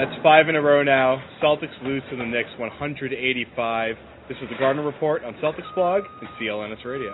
That's five in a row now. Celtics lose to the Knicks 185. This is the Garden Report on Celtics blog and CLNS Radio.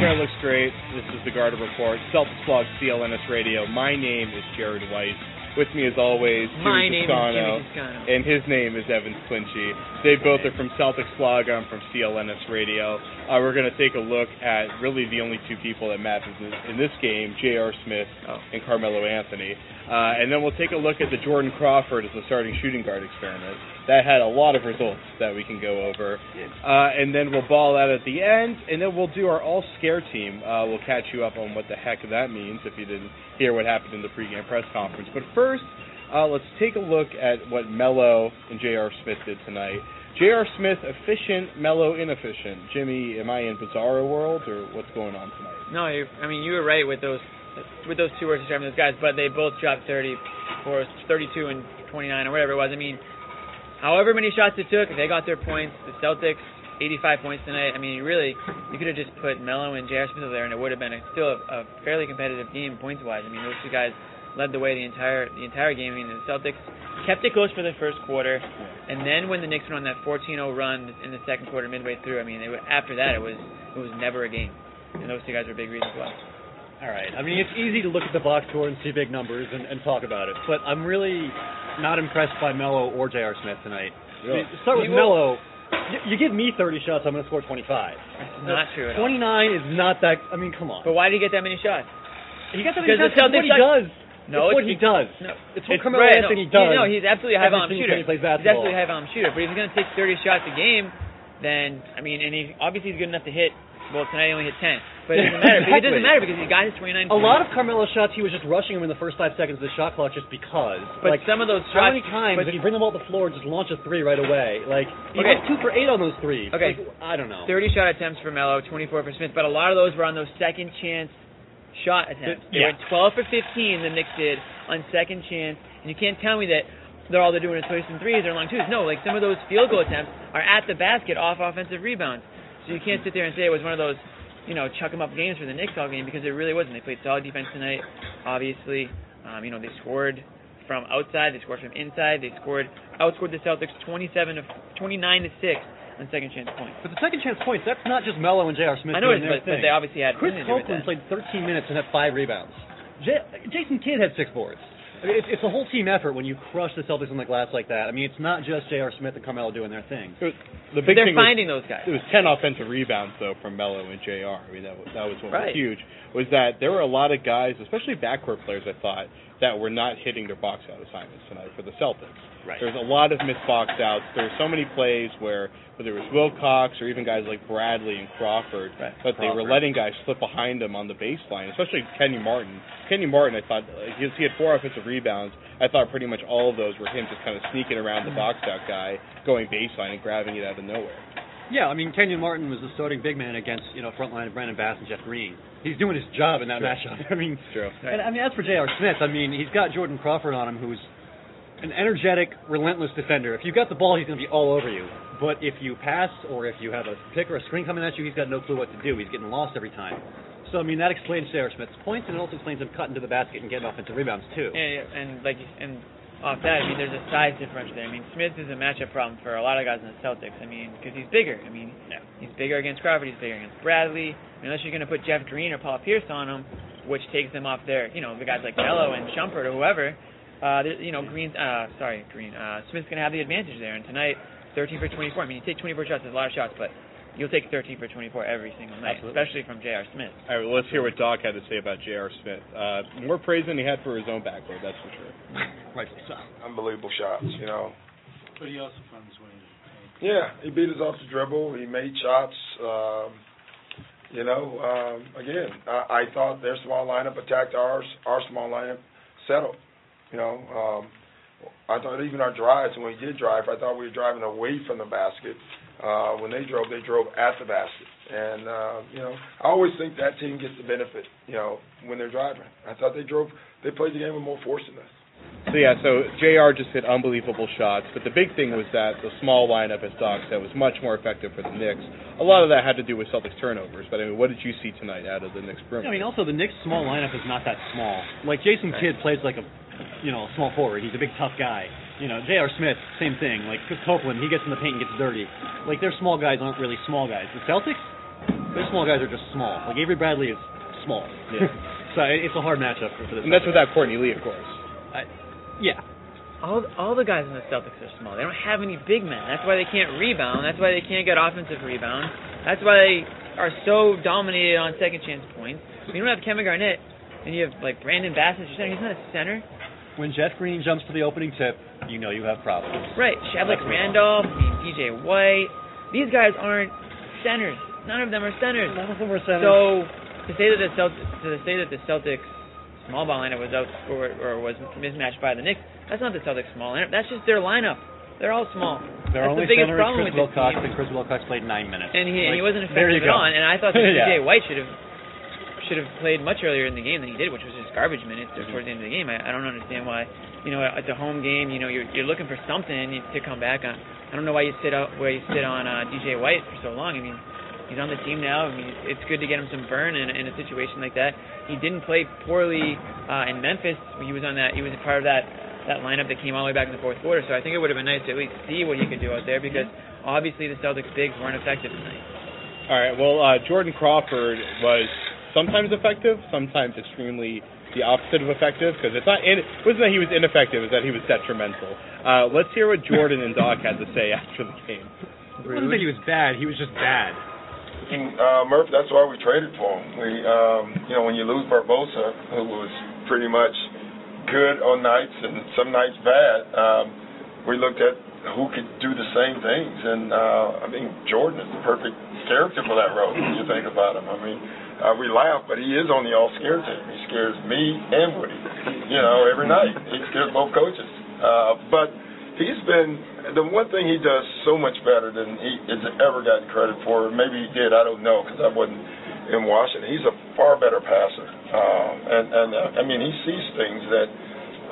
Hair looks great. This is the Garden Report, Celtics blog, CLNS Radio. My name is Jared Weiss. With me, as always, My Jimmy Toscano, is Jimmy Toscano. and his name is Evan Clinchy. They both are from Celtics blog. I'm from CLNS Radio. Uh, we're going to take a look at really the only two people that matter in this, in this game, J.R. Smith Oh. and Carmelo Anthony. Uh, and then we'll take a look at the Jordan Crawford as the starting shooting guard experiment. That had a lot of results that we can go over. Uh, and then we'll ball out at the end, and then we'll do our all scare team. Uh, we'll catch you up on what the heck that means if you didn't hear what happened in the pregame press conference. But first, uh, let's take a look at what Melo and J.R. Smith did tonight. J.R. Smith, efficient, Melo, inefficient. Jimmy, am I in bizarro world, or what's going on tonight? No, you I mean you were right with those with those two words describing those guys, but they both dropped 30 for 32 and 29 or whatever it was. I mean, however many shots it took, they got their points. The Celtics 85 points tonight. I mean, you really you could have just put Melo and J.R. Smith over there, and it would have been a, still a, a fairly competitive game points wise. I mean, those two guys led the way the entire the entire game. I mean, the Celtics kept it close for the first quarter, and then when the Knicks went on that 14-0 run in the second quarter, midway through, I mean, they after that it was it was never a game, and those two guys were big reasons why. All right. I mean, it's easy to look at the box score and see big numbers and, and talk about it, but I'm really not impressed by Melo or J.R. Smith tonight. I mean, start with You- Melo. You, you give me 30 shots, I'm going to score 25. That's not true at all. 29 is not that. I mean, come on. But why did he get that many shots? He got that many shots. It's what he does. No, it's what he does. No, It's what Carmelo right, Anthony no, does. he- No, he's absolutely a high volume shooter. he plays He's basketball. absolutely a high volume shooter. But if he's going to take 30 shots a game, then I mean, and he obviously he's good enough to hit. Well, tonight he only hit 10, but it doesn't matter. It doesn't matter because he got his 29. A lot of Carmelo's shots, he was just rushing them in the first five seconds of the shot clock just because. But like, some of those shots. how many times but did he bring them all to the floor and just launch a three right away? Like, he Okay. was two for eight on those threes. Okay. Like, I don't know. 30 shot attempts for Melo, 24 for Smith, but a lot of those were on those second chance shot attempts. They Yeah. went 12 for 15. The Knicks did on second chance, and you can't tell me that they're all they're doing is twists and threes or long twos. No, like some of those field goal attempts are at the basket off offensive rebounds. So you can't sit there and say it was one of those, you know, chuck 'em up games for the Knicks all game because it really wasn't. They played solid defense tonight. Obviously, um, you know they scored from outside, they scored from inside, they scored outscored the Celtics 27 to 29 to six on second chance points. But the second chance points, that's not just Melo and J.R. Smith I know, doing it, their but, but they obviously had Chris something to do with Copeland played 13 minutes and had five rebounds. J- Jason Kidd had six boards. I mean, it's, it's a whole team effort when you crush the Celtics on the glass like that. I mean, it's not just J.R. Smith and Carmelo doing their thing. It was, the big they're thing was- finding those guys. it was 10 offensive rebounds though from Melo and J.R. I mean that was, that was what Right. was huge was that there were a lot of guys, especially backcourt players, I thought that were not hitting their box out assignments tonight for the Celtics. Right. There's a lot of missed box outs. There were so many plays where whether it was Wilcox or even guys like Bradley and Crawford, Right. but they were letting guys slip behind them on the baseline, especially Kenny Martin. Kenny Martin, I thought he he had four offensive rebounds. I thought pretty much all of those were him just kind of sneaking around the mm-hmm. box out guy, going baseline and grabbing it out of nowhere. Yeah, I mean, Kenyon Martin was the starting big man against, you know, front line of Brandon Bass and Jeff Green. He's doing his job in that Sure. matchup. I mean, True. And I mean, as for J.R. Smith, I mean, he's got Jordan Crawford on him, who's an energetic, relentless defender. If you've got the ball, he's going to be all over you. But if you pass or if you have a pick or a screen coming at you, he's got no clue what to do. He's getting lost every time. So I mean, that explains J.R. Smith's points, and it also explains him cutting to the basket and getting offensive rebounds too. And, and like and off that, I mean, there's a size differential there. I mean, Smith is a matchup problem for a lot of guys in the Celtics. I mean, because he's bigger. I mean, he's bigger against Crawford. He's bigger against Bradley. I mean, unless you're going to put Jeff Green or Paul Pierce on him, which takes them off their, you know, the guys like Melo and Shumpert or whoever. Uh, you know, Green. Uh, sorry, Green. Uh, Smith's going to have the advantage there. And tonight, 13 for 24. I mean, you take 24 shots. There's a lot of shots, but you'll take 13 for 24 every single night, Absolutely. especially from J.R. Smith. All right, well, let's hear what Doc had to say about J.R. Smith. Uh, more praise than he had for his own backcourt, that's for sure. Rightfully so. unbelievable shots, you know. But he also found his way. in. Yeah, he beat us off the dribble. He made shots. Um, you know, um, again, I, I thought their small lineup attacked ours. Our small lineup settled. You know, um, I thought even our drives when we did drive, I thought we were driving away from the basket. Uh, when they drove, they drove at the basket, and uh, you know, I always think that team gets the benefit. You know, when they're driving, I thought they drove, they played the game with more force than us. So yeah, so J.R. just hit unbelievable shots, but the big thing was that the small lineup, as Doc said, was much more effective for the Knicks. A lot of that had to do with Celtics turnovers, but I mean, what did you see tonight out of the Knicks Yeah, perimeter? I mean, also the Knicks' small lineup is not that small. Like Jason Kidd plays like a, you know, a small forward. He's a big tough guy. You know, J.R. Smith, same thing. Like Chris Copeland, he gets in the paint and gets dirty. Like their small guys aren't really small guys. The Celtics, their small guys are just small. Like Avery Bradley is small. Yeah. so it's a hard matchup for, for the and that's without Courtney Lee, of course. Yeah. all all the guys in the Celtics are small. They don't have any big men. That's why they can't rebound. That's why they can't get offensive rebound. That's why they are so dominated on second chance points. When you don't have Kevin Garnett and you have like Brandon Bassett, your center. He's not a center, When Jeff Green jumps to the opening tip, you know you have problems. right? Shavlik Randolph, I mean, DJ White. These guys aren't centers. None of them are centers. None of them are centers. So to say that the Celtics, to say that the Celtics small ball lineup was outscored or was mismatched by the Knicks, that's not the Celtics small lineup. That's just their lineup. They're all small. Their that's only the biggest center problem is with Chris this Wilcox, team. and Chris Wilcox played nine minutes. And he and he wasn't there you effective at all. And I thought that Yeah. DJ White should have should have played much earlier in the game than he did, which was just garbage minutes Mm-hmm. towards the end of the game. I, I don't understand why. You know, at the home game, you know, you're you're looking for something to come back on. I don't know why you sit out where you sit on uh, DJ White for so long. I mean, he's on the team now. I mean, it's good to get him some burn in, in a situation like that. He didn't play poorly uh, in Memphis. He was on that. He was a part of that that lineup that came all the way back in the fourth quarter. So I think it would have been nice to at least see what he could do out there because obviously the Celtics bigs weren't effective tonight. All right. Well, uh, Jordan Crawford was sometimes effective, sometimes extremely the opposite of effective. Because it's not. In, it wasn't that he was ineffective; it's that he was detrimental. Uh, let's hear what Jordan and Doc had to say after the game. I wouldn't say he was bad. He was just bad. Uh, Murph, that's why we traded for him. We, um, you know, when you lose Barbosa, who was pretty much good on nights and some nights bad, um, we looked at who could do the same things. And uh, I think Jordan is the perfect character for that role. When you think about him, I mean, uh, we laugh, but he is on the all scare team. He scares me and Woody, you know, every night. He scares both coaches. Uh, but he's been the one thing he does so much better than he has ever gotten credit for. Maybe he did, I don't know, because I wasn't in Washington. He's a far better passer, um, and and uh, I mean he sees things that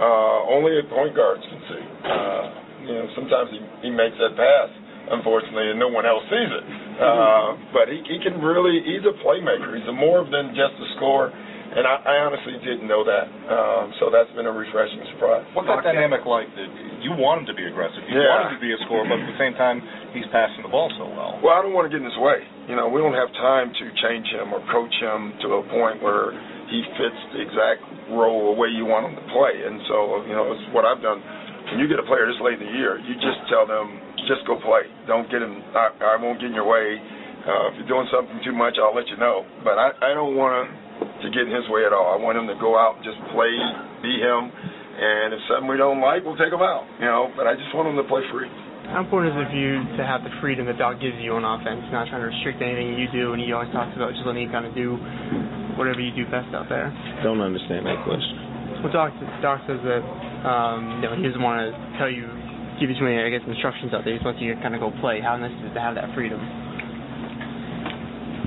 uh, only a point guards can see. Uh, you know, sometimes he he makes that pass, unfortunately, and no one else sees it. Uh, but he he can really he's a playmaker. He's a more than just a scorer. And I, I honestly didn't know that, um, so that's been a refreshing surprise. What's that dynamic like? That you want him to be aggressive. You Yeah. want him to be a scorer, but at the same time, he's passing the ball so well. Well, I don't want to get in his way. You know, we don't have time to change him or coach him to a point where he fits the exact role or way you want him to play. And so, you know, it's what I've done. When you get a player this late in the year, you just tell them, just go play. Don't get him. I, I won't get in your way. Uh, if you're doing something too much, I'll let you know. But I, I don't want to to get in his way at all. I want him to go out and just play, be him. And if something we don't like, we'll take him out. You know, but I just want him to play free. How important is it for you to have the freedom that Doc gives you on offense, not trying to restrict anything you do, and he always talks about just letting you kind of do whatever you do best out there? Don't understand that question. Well, Doc, Doc says that um, you know he doesn't want to tell you, give you too many, I guess, instructions out there. He just wants you to kind of go play. How nice is it to have that freedom?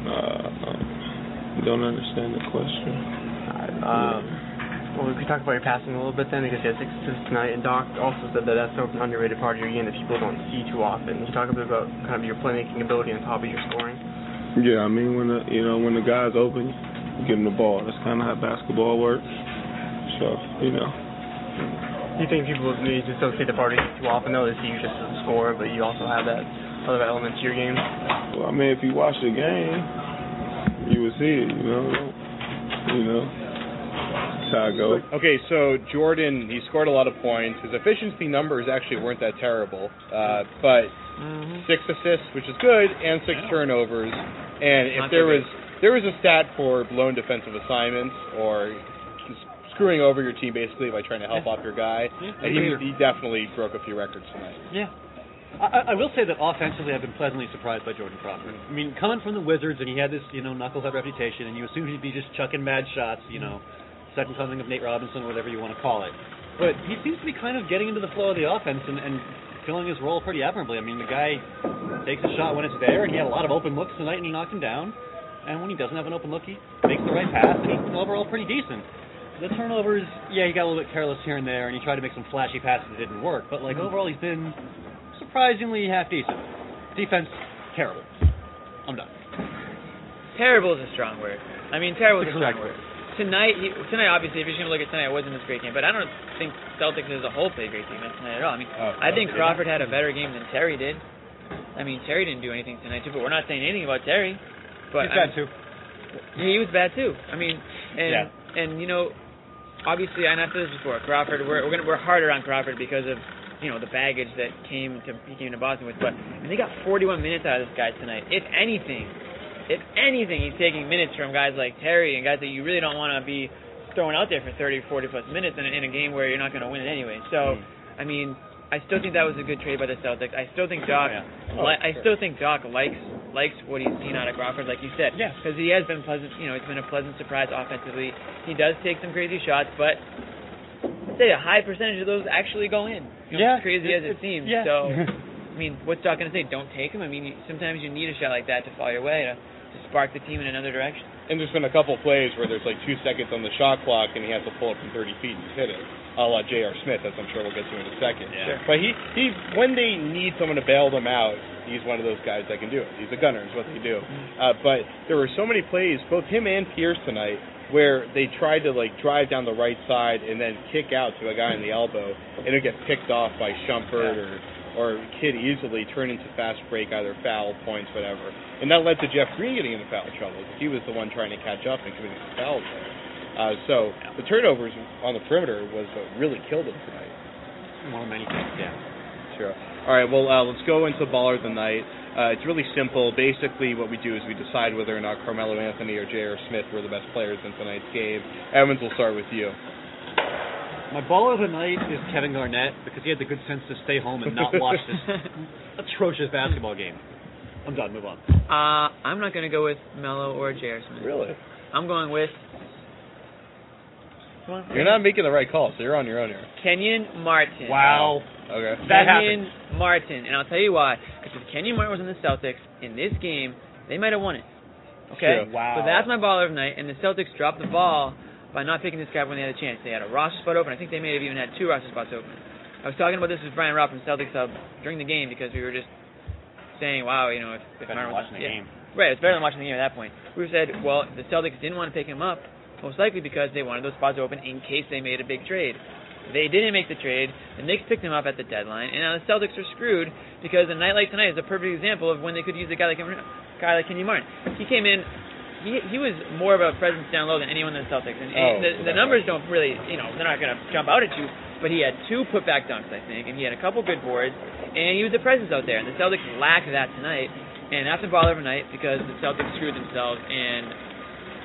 Uh, don't understand the question. Um, well, we could talk about your passing a little bit then, because you had six assists tonight, and Doc also said that that's an underrated part of your game that people don't see too often. Can you talk a bit about kind of your playmaking ability on top of your scoring? Yeah, I mean when the you know when the guy's open, you give him the ball. That's kind of how basketball works. So you know, you think people maybe just don't see the party too often, though? They see you just as a scorer, but you also have that other element to your game? well, I mean if you watch the game, you will see it. You know, you know. That's how it goes. Okay, so Jordan, he scored a lot of points. His efficiency numbers actually weren't that terrible, uh, but six assists, which is good, and six turnovers. And if Not there was there was a stat for blown defensive assignments or just screwing over your team basically by trying to help off your guy, and he, he definitely broke a few records tonight. Yeah. I, I will say that offensively, I've been pleasantly surprised by Jordan Crawford. I mean, coming from the Wizards, and he had this, you know, knucklehead reputation, and you assume he'd be just chucking mad shots, you know, second coming of Nate Robinson, whatever you want to call it. But he seems to be kind of getting into the flow of the offense and, and filling his role pretty admirably. I mean, the guy takes a shot when it's there, and he had a lot of open looks tonight, and he knocked him down. And when he doesn't have an open look, he makes the right pass, and he's overall pretty decent. The turnovers, yeah, he got a little bit careless here and there, and he tried to make some flashy passes that didn't work. But like mm-hmm. overall, he's been surprisingly half decent. Defense, terrible. I'm done. Terrible is a strong word. I mean, terrible is a strong word. Tonight, he, tonight, obviously, if you're going to look at tonight, it wasn't this great game. But I don't think Celtics as a whole played great defense tonight at all. I mean, Oh, I think. Crawford had a better game than Terry did. I mean, Terry didn't do anything tonight too. But we're not saying anything about Terry. But he's bad um, too. He was bad too. I mean, and and you know, obviously, and I've said this before. Crawford, we're we're gonna we're harder on Crawford because of you know the baggage that came to he came to Boston with. But and they got 41 minutes out of this guy tonight. If anything, if anything, he's taking minutes from guys like Terry and guys that you really don't want to be throwing out there for 30, 40 plus minutes in a, in a game where you're not going to win it anyway. So, hmm. I mean, I still think that was a good trade by the Celtics. I still think Doc, Oh, li- oh, I still think Doc likes likes what he's seen out of Crawford, like you said. Yeah. Because he has been pleasant, you know, it's been a pleasant surprise offensively. He does take some crazy shots, but I'd say a high percentage of those actually go in. You know, Yeah, as crazy it- as it it- seems. yeah. So, I mean, what's Doc going to say? Don't take them. I mean, you, sometimes you need a shot like that to fall your way to, to spark the team in another direction. And there's been a couple plays where there's like two seconds on the shot clock, and he has to pull up from 30 feet and hit it, a la J.R. Smith, as I'm sure we'll get to in a second. Sure. But he, he, when they need someone to bail them out, he's one of those guys that can do it. He's a gunner, is what they do. Uh, but there were so many plays, both him and Pierce tonight, where they tried to like drive down the right side and then kick out to a guy in the elbow, and it would get picked off by Shumpert or or Kidd easily turn into fast break, either foul points, whatever. And that led to Jeff Green getting into foul trouble. He was the one trying to catch up and committing fouls there. Uh, so the turnovers on the perimeter was what really killed him tonight. One of many things, yeah. Sure. All right. Well, uh, let's go into baller of the night. Uh, it's really simple. Basically, what we do is we decide whether or not Carmelo Anthony or J.R. Smith were the best players in tonight's game. Evans, we'll start with you. My baller of the night is Kevin Garnett because he had the good sense to stay home and not watch this atrocious basketball game. I'm done. Move on. Uh, I'm not going to go with Melo or J.R. Smith. Really? I'm going with You're not making the right call, so you're on your own here. Kenyon Martin. Wow. Oh. Okay. That Kenyon Martin, and I'll tell you why. Because if Kenyon Martin was in the Celtics in this game, they might have won it. Okay. True. Wow. So that's my baller of the night, and the Celtics dropped the ball by not picking this guy when they had a chance. They had a roster spot open. I think they may have even had two roster spots open. I was talking about this with Brian Robb from Celtics Hub during the game because we were just saying, wow, you know, if, if Better Martin was watching the yeah. game. Right, it's better than watching the game at that point. We said, well, the Celtics didn't want to pick him up, most likely because they wanted those spots open in case they made a big trade. They didn't make the trade. The Knicks picked him up at the deadline, and now the Celtics are screwed because a night like tonight is a perfect example of when they could use a guy like a guy like Kenny Martin. He came in. He, he was more of a presence down low than anyone in the Celtics, and, Oh, the, the numbers don't really, you know, they're not going to jump out at you. But he had two putback dunks, I think, and he had a couple good boards, and he was a presence out there. And the Celtics lacked that tonight, and that's a baller of a night because the Celtics screwed themselves and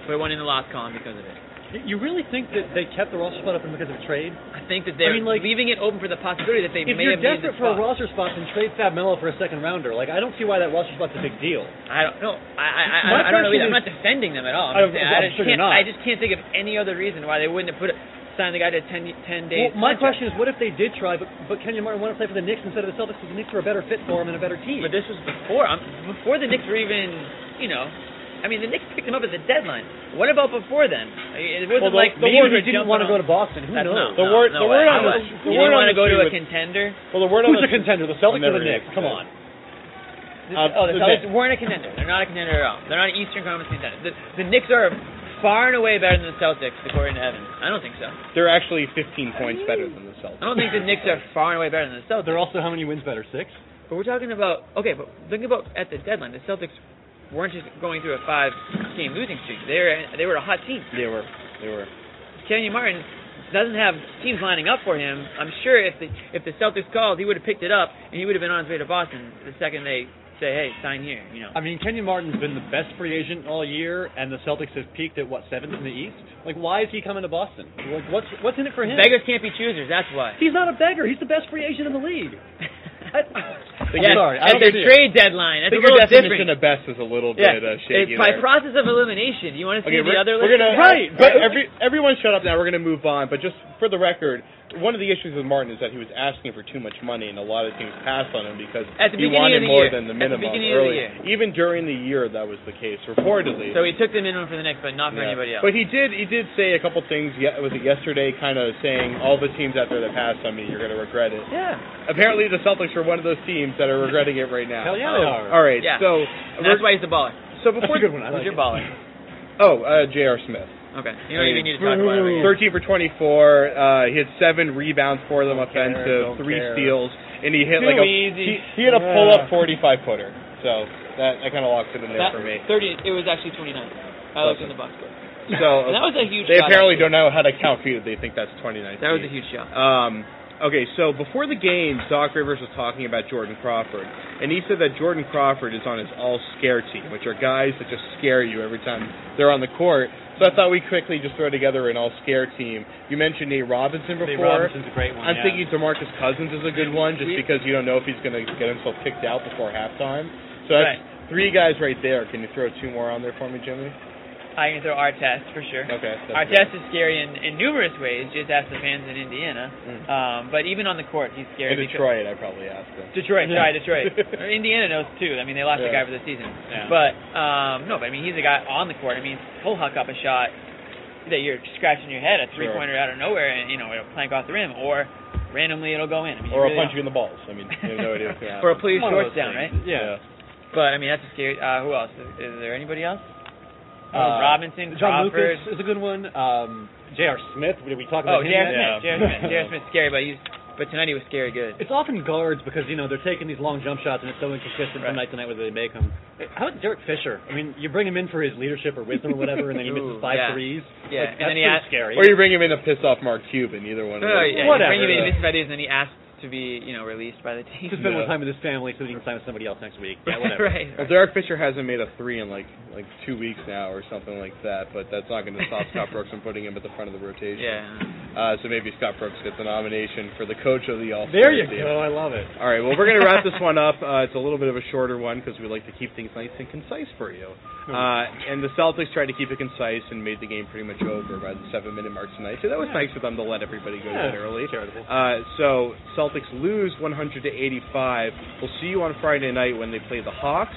put one in the loss column because of it. You really think that they kept the roster spot open because of trade? I think that they're I mean, like- leaving it open for the possibility that they may have made If you're desperate for a roster spot, then trade Fab Melo for a second rounder. Like I don't see why that roster spot's a big deal. I don't know. I I, I, My I don't know either. I'm not defending them at all. I- I'm, just saying, I I'm just sure you're can't. not. I just can't think of any other reason why they wouldn't have put it, signed the guy to 10 10 days. Well, my contract. question is, what if they did try, but but Kenyon Martin wanted to play for the Knicks instead of the Celtics because the Knicks were a better fit for him and a better team. But this was before. Um, before the Knicks were even, you know. I mean, the Knicks picked him up at the deadline. What about before then? It wasn't Well, the- like the maybe word he didn't want to go to Boston. Who That's knows? no, The no, word- no the way. word on the- the you word didn't on want to go to a was- contender. Well, the word on Who's the a contender? The Celtics or the Knicks? Come on. Uh, oh, the the Celtics Knicks. weren't a contender. They're not a contender at all. They're not an Eastern Conference contender. The, the Knicks are far and away better than the Celtics, according to Evans. I don't think so. They're actually 15 points better than the Celtics. I don't think the Knicks are far and away better than the Celtics. They're also how many wins better? Six. But we're talking about okay, but think about at the deadline. The Celtics weren't just going through a five-game losing streak. They were they were a hot team. They were. They were. Kenny Martin doesn't have teams lining up for him. I'm sure if the if the Celtics called, he would have picked it up and he would have been on his way to Boston the second they say, "Hey, sign here." You know. I mean, Kenyon Martin's been the best free agent all year, and the Celtics have peaked at what seventh in the East. Like, why is he coming to Boston? Like, what's what's in it for him? Beggars can't be choosers. That's why. He's not a beggar. He's the best free agent in the league. I, I'm Yes, sorry. At don't their see it. trade deadline. I That's think a your little definition different. of best is a little yeah, bit uh, shaky it's by there. process of elimination. You want to see Okay, the we're, other we're list? gonna Right, But but- every everyone shut up now. We're gonna move on. But just for the record, one of the issues with Martin is that he was asking for too much money, and a lot of teams passed on him because the he wanted the more year. than the the minimum the early. year. Even during the year, that was the case, reportedly. So he took the minimum for the Knicks, but not for Yeah. anybody else. But he did he did say a couple things. Was it yesterday? Kind of saying all the teams out there that passed on me, you're going to regret it. yeah. Apparently, the Celtics are one of those teams that are regretting it right now. Hell yeah, they are. All right, Yeah. so And that's why he's the baller. so That's before a good one. I like your baller? oh uh, J.R. Smith. Okay. You don't even need to talk about it. 13 for 24. Uh, he had seven rebounds for them Don't offensive, don't three care. steals, and he hit Too like a easy. He, he had a pull up 45 footer. So that that kind of locks it in there That- for me. 30. It was actually 29. I looked in the box score. So And that was a huge they shot, apparently don't know how to count feet. They think that's 29. That was a huge shot. Um, okay, so before the game, Doc Rivers was talking about Jordan Crawford, and he said that Jordan Crawford is on his all scare team, which are guys that just scare you every time they're on the court. So I thought we'd quickly just throw together an all scare team. You mentioned Nate Robinson before. Nate Robinson's a great one. I'm yeah. thinking DeMarcus Cousins is a good one, just We- because you don't know if he's going to get himself kicked out before halftime. So that's Right. three guys right there. Can you throw two more on there for me, Jimmy? I can throw Artest for sure. Okay. that's Artest is scary in, in numerous ways. Just ask the fans in Indiana. Mm. Um, but even on the court, he's scary. In Detroit, I probably asked him. Detroit, Yeah. sorry, Detroit. Indiana knows too. I mean, they lost Yeah. a guy for the season. Yeah. But um, no, but I mean, he's a guy on the court. I mean, he'll huck up a shot that you're scratching your head, a three pointer out of nowhere, and you know it'll plank off the rim, or randomly it'll go in. I mean, Or I'll really punch you in the balls. I mean, you have no idea what's going to happen. or a please shorts down, right? things. Yeah. But I mean, that's a scary. Uh, who else? Is, is there anybody else? Uh, Robinson, John Crawford. Lucas is a good one. Um, J.R. Smith. Did we talk Oh, about him? J.R. Smith. Yeah. J.R. Smith. J.R. Smith's scary, but he's but tonight he was scary good. It's often guards because you know they're taking these long jump shots and it's so inconsistent Right. from night to night whether they make them. How about Derek Fisher? I mean, you bring him in for his leadership or wisdom or whatever, and then he Ooh, misses five yeah. threes. Yeah, Like, and that's then he pretty asked- scary. Or you bring him in to piss off Mark Cuban. Either one. No, of no, those. yeah, Whatever, Bring him in yeah. missing five days, and then he asked to be, you know, released by the team. to spend more time with his family so he can sign with somebody else next week. Yeah, whatever. right. Well, Derek Fisher hasn't made a three in like like two weeks now or something like that, but that's not going to stop Scott Brooks from putting him at the front of the rotation. Yeah. Uh, so maybe Scott Brooks gets a nomination for the coach of the All Star There you team. go. I love it. All right, well, we're going to wrap this one up. Uh, it's a little bit of a shorter one because we like to keep things nice and concise for you. Uh, and the Celtics tried to keep it concise and made the game pretty much over by the seven-minute mark tonight. So that was Yeah. nice for them to let everybody go Yeah, early. charitable. Uh, so Celtics lose 100 to 85. We'll see you on Friday night when they play the Hawks,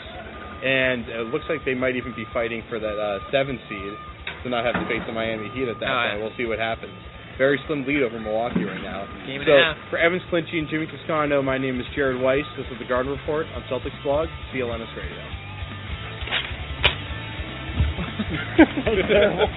and it looks like they might even be fighting for that uh, seven seed to not have to face the Miami Heat at that point. We'll see what happens. Very slim lead over Milwaukee right now. Game so for Evans Clinchy and Jimmy Toscano, my name is Jared Weiss. This is the Garden Report on Celtics Blog, CLNS Radio. That terrible.